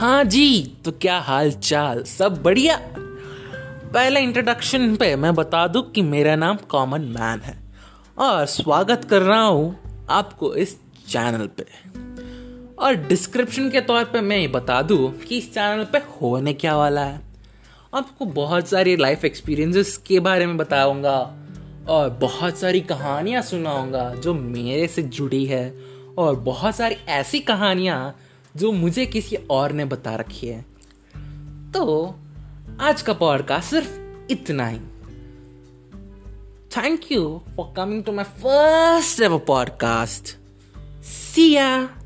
हाँ जी तो क्या हाल चाल सब बढ़िया? पहले इंट्रोडक्शन पे मैं बता दूँ कि मेरा नाम कॉमन मैन है और स्वागत कर रहा हूँ आपको इस चैनल पे। और डिस्क्रिप्शन के तौर पे मैं ये बता दूँ कि इस चैनल पे होने क्या वाला है। आपको बहुत सारी लाइफ एक्सपीरियंसेस के बारे में बताऊँगा और बहुत सारी कहानियाँ सुनाऊँगा जो मेरे से जुड़ी है और बहुत सारी ऐसी कहानियाँ जो मुझे किसी और ने बता रखी है। तो आज का पॉडकास्ट सिर्फ़ इतना ही। Thank you for coming to my first ever podcast see ya